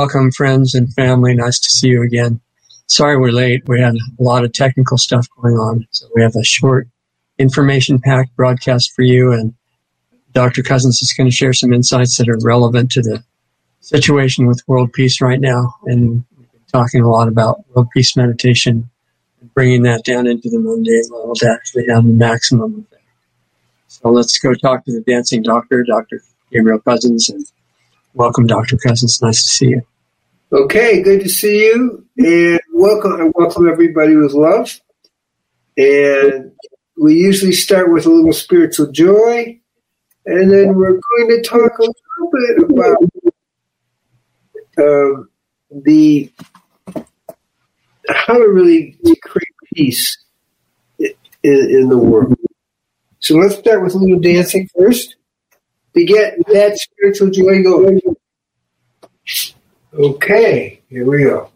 Welcome, friends and family. Nice to see you again. Sorry we're late. We had a lot of technical stuff going on. So we have a short information packed broadcast for you. And Dr. Cousens is going to share some insights that are relevant to the situation with world peace right now. And we've been talking a lot about world peace meditation and bringing that down into the mundane level to actually have the maximum effect. So let's go talk to the dancing doctor, Dr. Gabriel Cousens. And welcome, Dr. Cousens. Nice to see you. Okay, good to see you, and welcome. Welcome everybody with love. And we usually start with a little spiritual joy, and then we're going to talk a little bit about uh, the how to really create peace in, in the world. So let's start with a little dancing first to get that spiritual joy going. Okay, here we go.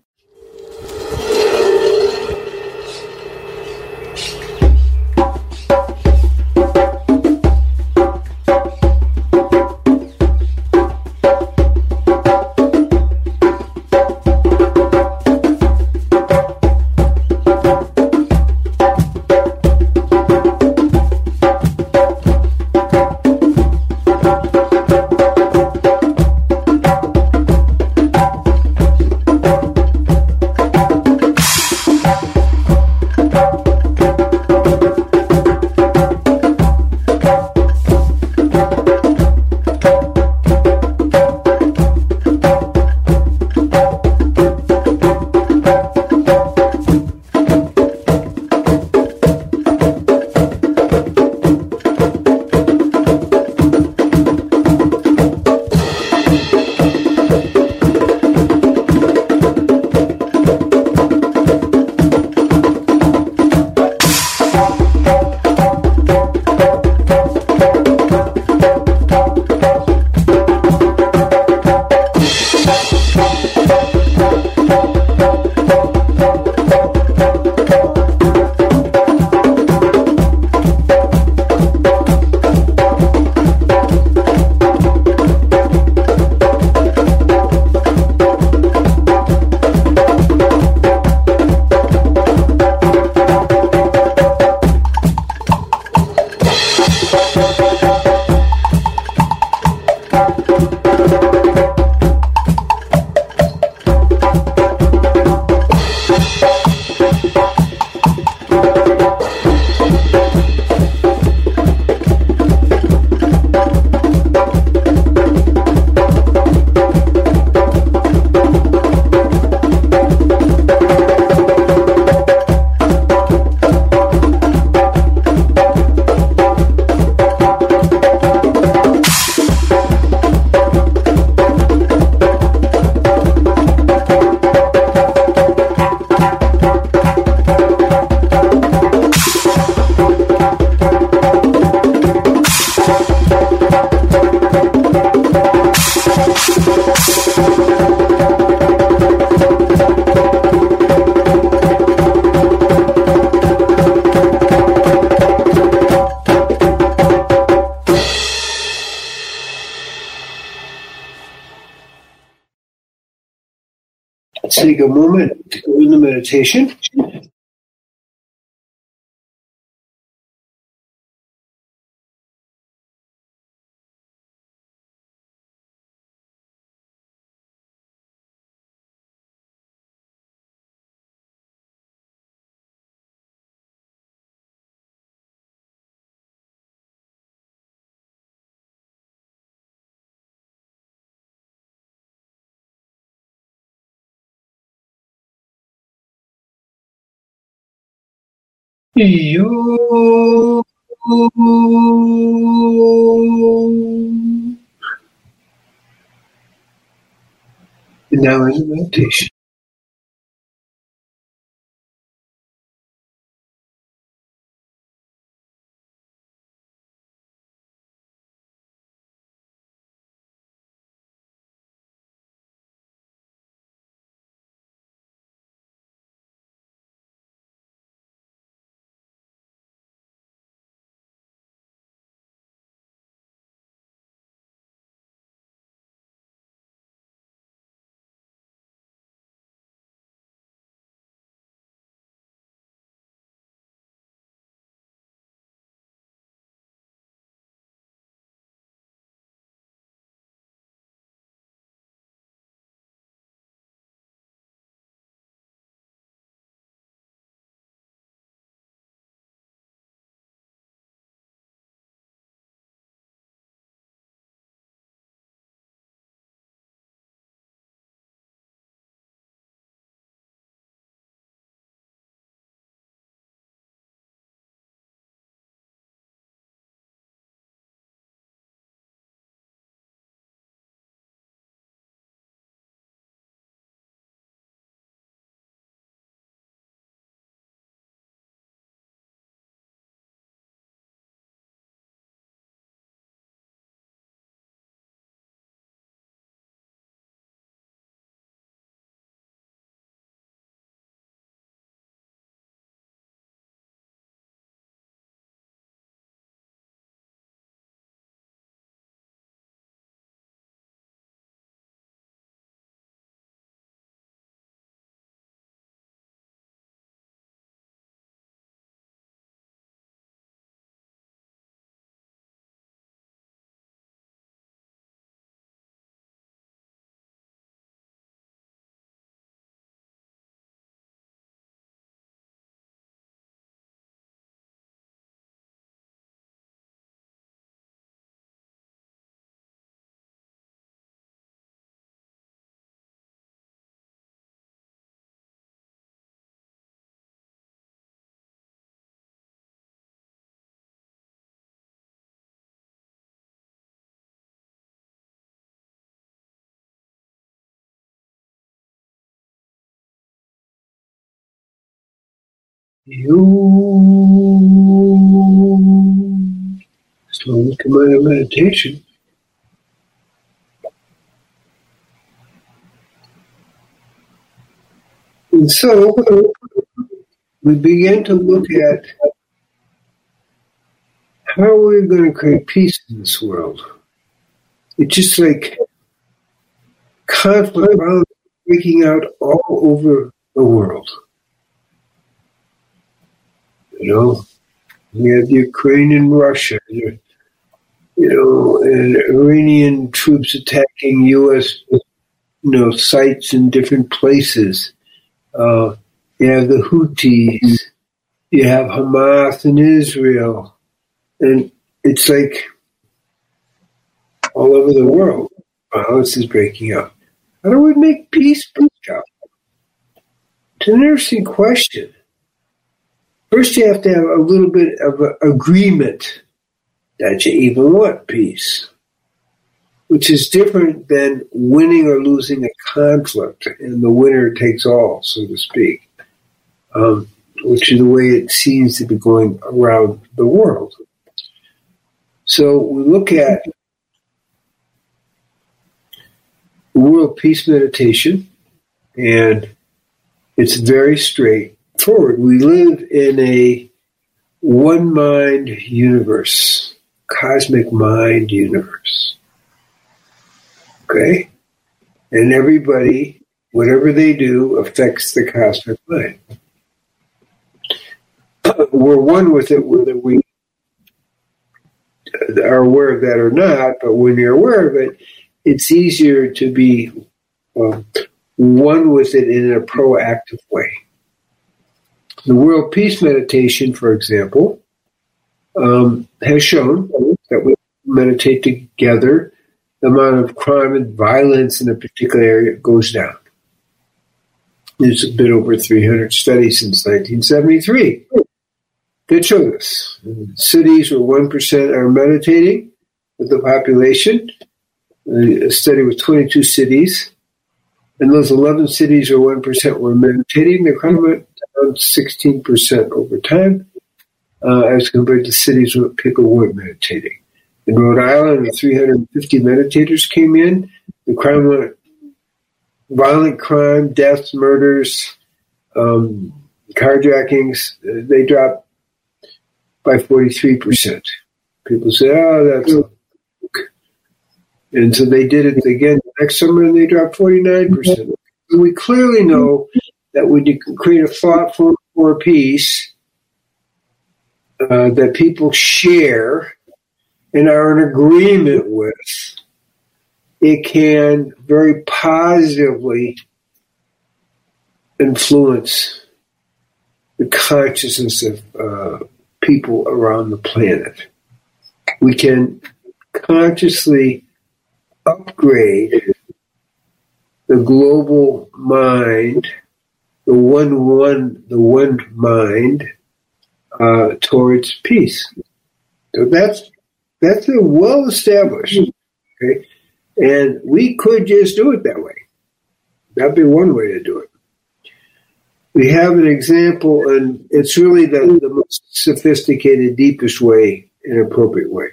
Go meditation. You. Now in the meditation. You slowly come out of meditation. And so we begin to look at how we're we going to create peace in this world? It's just like conflict breaking out all over the world. You know, you have Ukraine and Russia, you know, and Iranian troops attacking U.S. you know sites in different places. Uh, you have the Houthis, you have Hamas in Israel, and it's like all over the world. Violence is breaking out. How do we make peace break? It's an interesting question. First, you have to have a little bit of agreement that you even want peace, which is different than winning or losing a conflict, and the winner takes all, so to speak, um, which is the way it seems to be going around the world. So we look at World Peace Meditation, and it's very straightforward. We live in a one mind universe, cosmic mind universe. Okay? And everybody, whatever they do, affects the cosmic mind. We're one with it whether we are aware of that or not, but when you're aware of it, it's easier to be um, one with it in a proactive way. The World Peace Meditation, for example, um, has shown that when we meditate together, the amount of crime and violence in a particular area goes down. There's been over 300 studies since 1973 that show this. cities where 1% are meditating with the population, a study with 22 cities. And those 11 cities where 1% were meditating. The crime down 16% over time uh, as compared to cities where people weren't meditating. In Rhode Island, 350 meditators came in. The crime went violent crime, deaths, murders, um, carjackings, uh, they dropped by 43%. People say, oh, that's and so they did it again next summer and they dropped 49%. we clearly know that you create a thoughtful for peace uh, that people share and are in agreement with, it can very positively influence the consciousness of uh, people around the planet. We can consciously upgrade the global mind, the one one, the one mind, uh, towards peace. So that's that's a well established. Okay, and we could just do it that way. That'd be one way to do it. We have an example, and it's really the, the most sophisticated, deepest way, an appropriate way.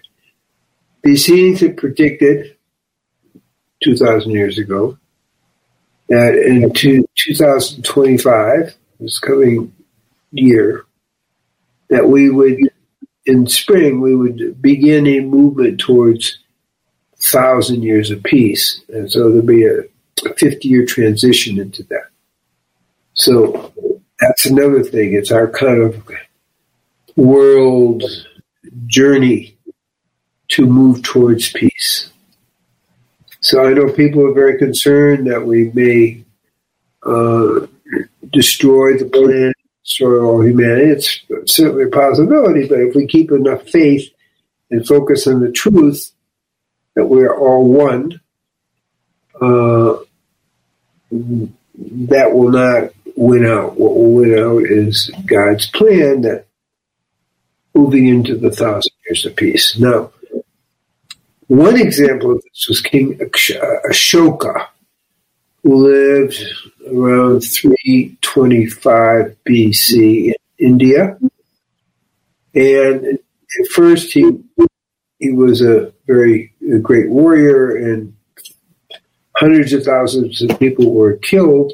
Essenes have predicted 2,000 years ago, that in two, 2025, this coming year, that we would, in spring, we would begin a movement towards thousand years of peace. And so there'll be a 50 year transition into that. So that's another thing. It's our kind of world journey to move towards peace. So I know people are very concerned that we may uh, destroy the planet, destroy all humanity. It's certainly a possibility, but if we keep enough faith and focus on the truth that we're all one, uh, that will not win out. What will win out is God's plan that moving into the thousand years of peace. Now, one example of this was King Ashoka, who lived around 325 BC in India. And at first, he he was a very a great warrior, and hundreds of thousands of people were killed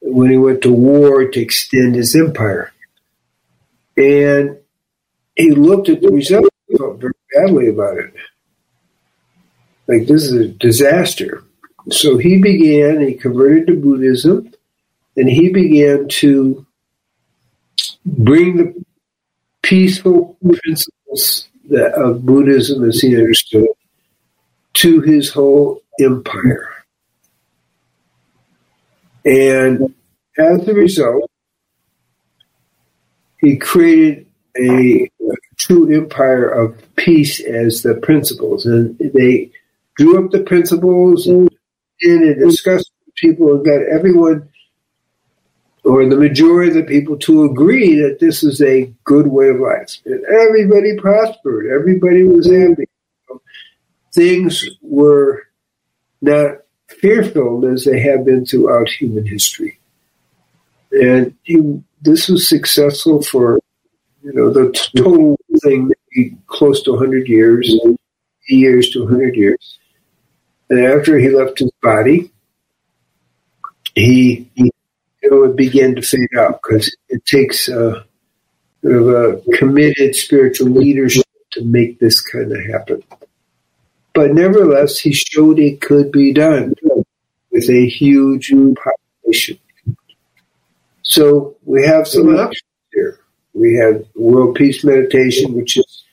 when he went to war to extend his empire. And he looked at the results and felt very badly about it. Like, this is a disaster. So he began, he converted to Buddhism, and he began to bring the peaceful principles of Buddhism as he understood to his whole empire. And as a result, he created a true empire of peace as the principles. And they drew up the principles and, and discussed with people and got everyone or the majority of the people to agree that this is a good way of life. And everybody prospered. Everybody was happy. Things were not fear-filled as they have been throughout human history. And this was successful for, you know, the total thing close to 100 years, years to 100 years. And after he left his body, he, he it would begin to fade out because it takes a, sort of a committed spiritual leadership to make this kind of happen. But nevertheless, he showed it could be done with a huge population. So we have some mm-hmm. options here. We have world peace meditation, which is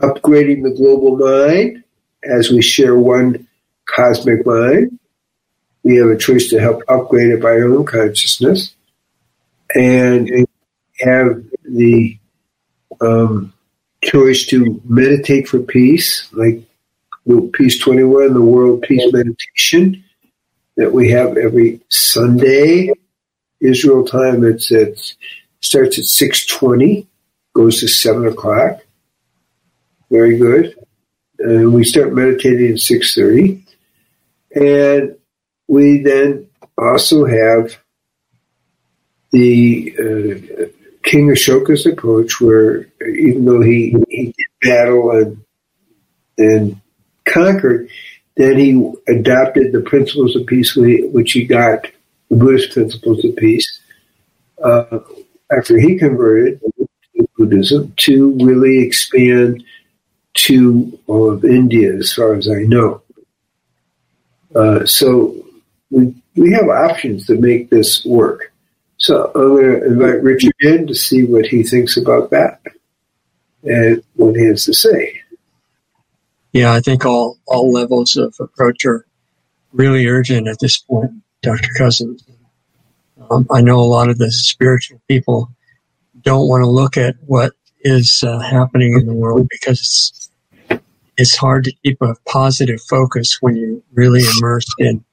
upgrading the global mind as we share one cosmic mind we have a choice to help upgrade it by our own consciousness and have the um, choice to meditate for peace, like Peace 21, the World Peace Meditation that we have every Sunday. Israel time, it's at, starts at 6.20, goes to 7 o'clock. Very good. And we start meditating at 6.30. And we then also have the uh, King Ashoka's approach, where even though he, he did battle and and conquered, then he adopted the principles of peace, which he got the Buddhist principles of peace uh, after he converted to Buddhism to really expand to all of India, as far as I know. Uh, so we, we have options to make this work. So I'm going to invite Richard in to see what he thinks about that and what he has to say. Yeah, I think all, all levels of approach are really urgent at this point, Dr. Cousens. Um, I know a lot of the spiritual people don't want to look at what is uh, happening in the world because it's, hard to keep a positive focus when you're really immersed in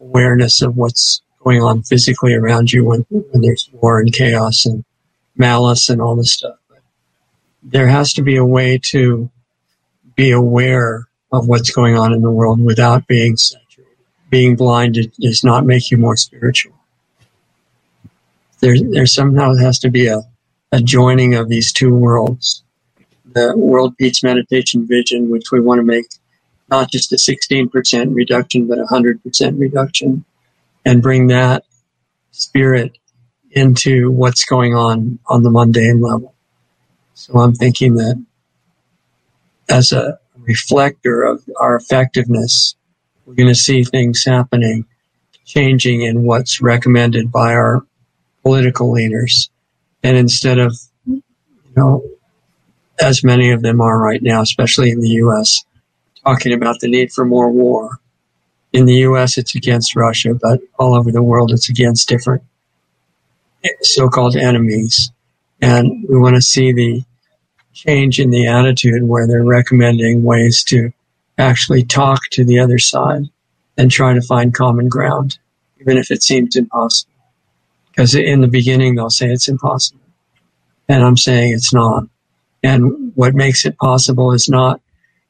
awareness of what's going on physically around you when, when there's war and chaos and malice and all this stuff. But there has to be a way to be aware of what's going on in the world without being saturated. Being blind does not make you more spiritual. There, there somehow has to be a, a joining of these two worlds. The World Peace Meditation Vision, which we want to make not just a 16% reduction, but a 100% reduction, and bring that spirit into what's going on on the mundane level. So I'm thinking that as a reflector of our effectiveness, we're going to see things happening, changing in what's recommended by our political leaders. And instead of, you know, as many of them are right now, especially in the U.S., talking about the need for more war. In the U.S., it's against Russia, but all over the world, it's against different so-called enemies. And we want to see the change in the attitude where they're recommending ways to actually talk to the other side and try to find common ground, even if it seems impossible. Because in the beginning, they'll say it's impossible. And I'm saying it's not. And what makes it possible is not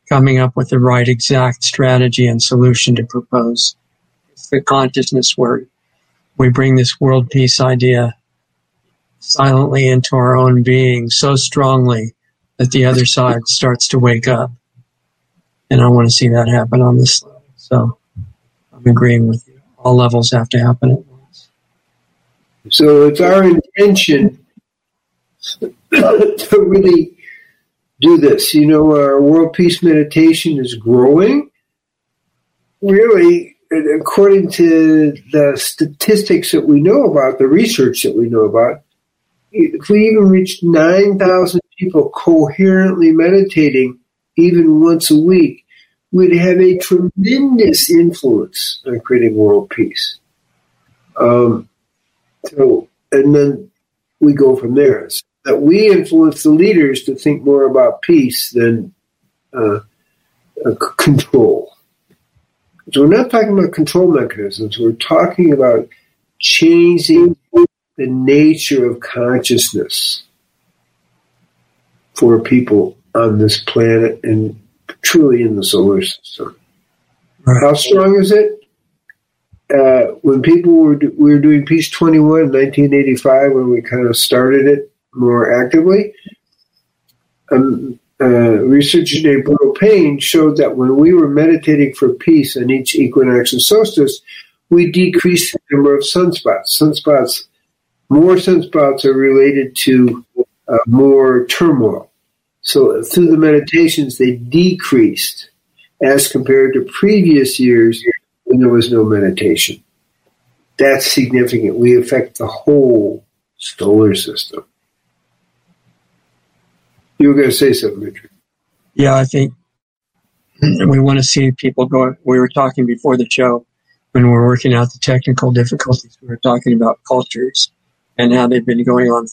coming up with the right exact strategy and solution to propose. It's the consciousness where we bring this world peace idea silently into our own being so strongly that the other side starts to wake up. And I want to see that happen on this level. So I'm agreeing with you. All levels have to happen at once. So it's our intention to really do this. You know, our world peace meditation is growing. Really, according to the statistics that we know about, the research that we know about, if we even reached 9,000 people coherently meditating even once a week, we'd have a tremendous influence on creating world peace. Um, so, and then we go from there. So that we influence the leaders to think more about peace than uh, uh, control. So we're not talking about control mechanisms. We're talking about changing the nature of consciousness for people on this planet and truly in the solar system. Right. How strong is it? Uh, when people were we were doing Peace 21 in 1985, when we kind of started it more actively, um, uh, researcher named Bruno Payne showed that when we were meditating for peace on each equinox and solstice, we decreased the number of sunspots. Sunspots, more sunspots are related to uh, more turmoil. So through the meditations, they decreased as compared to previous years when there was no meditation. That's significant. We affect the whole solar system. You were going to say something, Richard. Yeah, I think we want to see people go. We were talking before the show when we were working out the technical difficulties. We were talking about cultures and how they've been going on.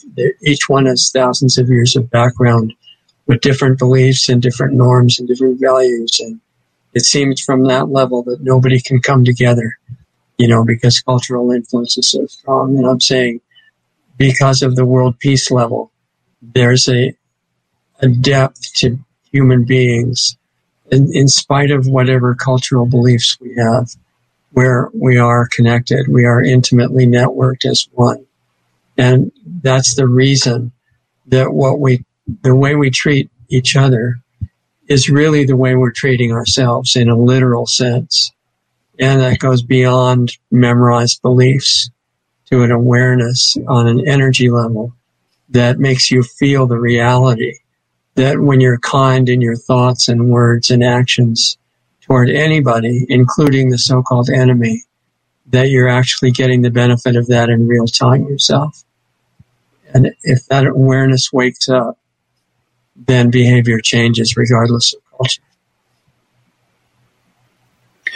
Each one has thousands of years of background with different beliefs and different norms and different values. And it seems from that level that nobody can come together, you know, because cultural influence is so strong. And I'm saying because of the world peace level, there's a, depth to human beings in, in spite of whatever cultural beliefs we have, where we are connected, we are intimately networked as one. And that's the reason that what we, the way we treat each other is really the way we're treating ourselves in a literal sense. And that goes beyond memorized beliefs to an awareness on an energy level that makes you feel the reality that when you're kind in your thoughts and words and actions toward anybody, including the so-called enemy, that you're actually getting the benefit of that in real time yourself. And if that awareness wakes up, then behavior changes regardless of culture.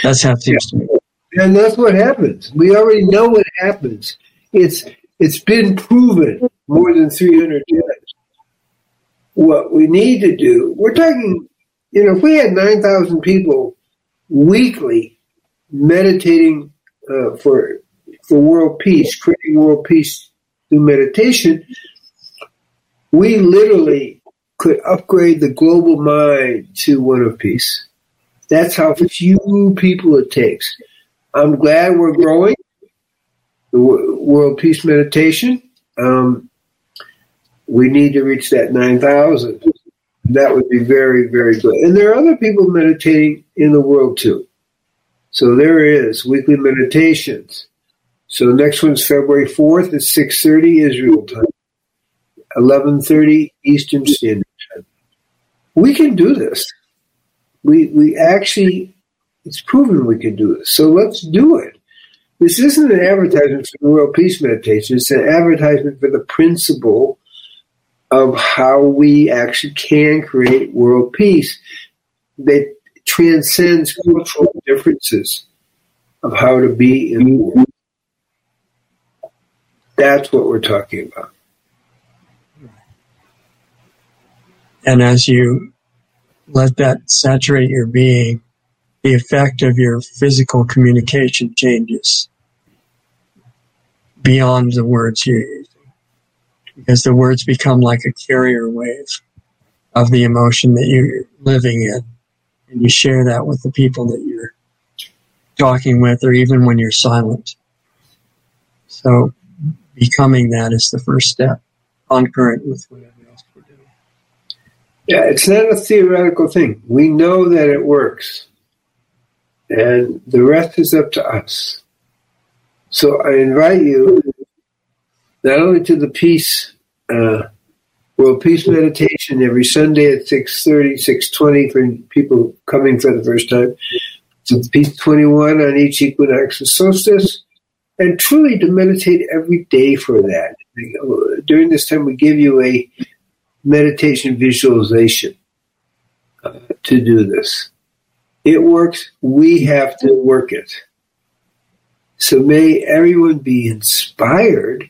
That's how it seems to me. And that's what happens. We already know what happens. It's it's been proven more than 300 times what we need to do, we're talking, you know, if we had 9,000 people weekly meditating uh, for, for world peace, creating world peace through meditation, we literally could upgrade the global mind to one of peace. That's how few people it takes. I'm glad we're growing the world peace meditation. Um, we need to reach that 9,000. That would be very, very good. And there are other people meditating in the world too. So there is weekly meditations. So next one's February 4th at 6.30 Israel time, 11.30 Eastern Standard Time. We can do this. We, we actually, it's proven we can do this. So let's do it. This isn't an advertisement for the World Peace Meditation. It's an advertisement for the principle of how we actually can create world peace that transcends cultural differences of how to be in the world. That's what we're talking about. And as you let that saturate your being, the effect of your physical communication changes beyond the words you because the words become like a carrier wave of the emotion that you're living in. And you share that with the people that you're talking with, or even when you're silent. So becoming that is the first step. concurrent with whatever else we're doing. Yeah, it's not a theoretical thing. We know that it works. And the rest is up to us. So I invite you not only to the peace uh, World Peace Meditation every Sunday at 6.30, 6.20 for people coming for the first time. To Peace 21 on each equinox and solstice. And truly to meditate every day for that. During this time, we give you a meditation visualization uh, to do this. It works. We have to work it. So may everyone be inspired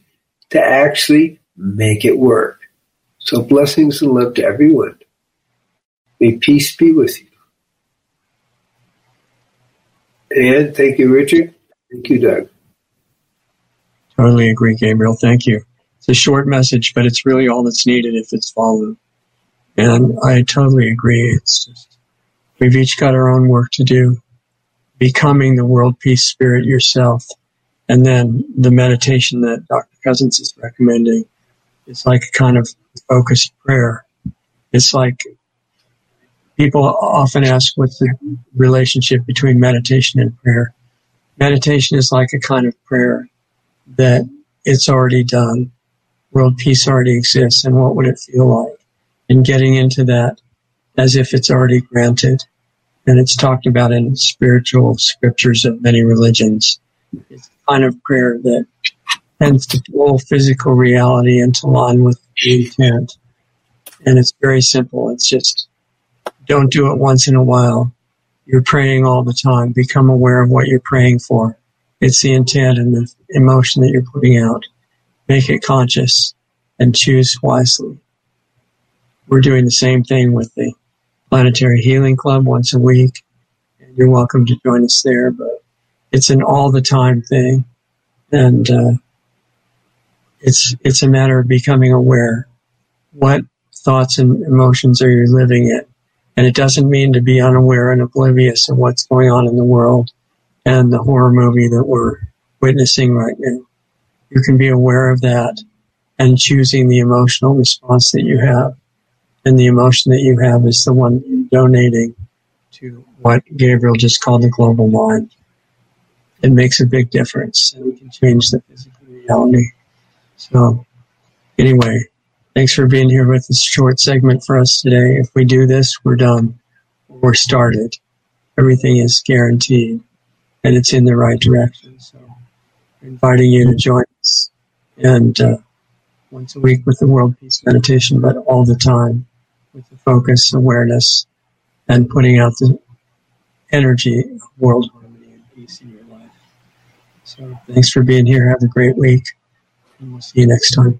to actually make it work. So blessings and love to everyone. May peace be with you. And thank you, Richard. Thank you, Doug. Totally agree, Gabriel. Thank you. It's a short message, but it's really all that's needed if it's followed. And I totally agree. It's just, we've each got our own work to do. Becoming the world peace spirit yourself. And then the meditation that Dr. Cousens is recommending is like a kind of focused prayer. It's like people often ask what's the relationship between meditation and prayer. Meditation is like a kind of prayer that it's already done. World peace already exists, and what would it feel like? And getting into that as if it's already granted. And it's talked about in spiritual scriptures of many religions. It's a kind of prayer that tends to pull physical reality into line with the intent. And it's very simple. It's just don't do it once in a while. You're praying all the time. Become aware of what you're praying for. It's the intent and the emotion that you're putting out. Make it conscious and choose wisely. We're doing the same thing with the Planetary Healing Club once a week. And you're welcome to join us there, but it's an all the time thing. And, uh, it's, it's a matter of becoming aware. What thoughts and emotions are you living in? And it doesn't mean to be unaware and oblivious of what's going on in the world and the horror movie that we're witnessing right now. You can be aware of that and choosing the emotional response that you have. And the emotion that you have is the one donating to what Gabriel just called the global mind. It makes a big difference and we can change the physical reality. So anyway, thanks for being here with this short segment for us today. If we do this, we're done. We're started. Everything is guaranteed and it's in the right direction. So, inviting you to join us and uh, once a week with the World Peace Meditation, but all the time with the focus, awareness, and putting out the energy of world harmony and peace in your life. So, thanks for being here. Have a great week, see you next time.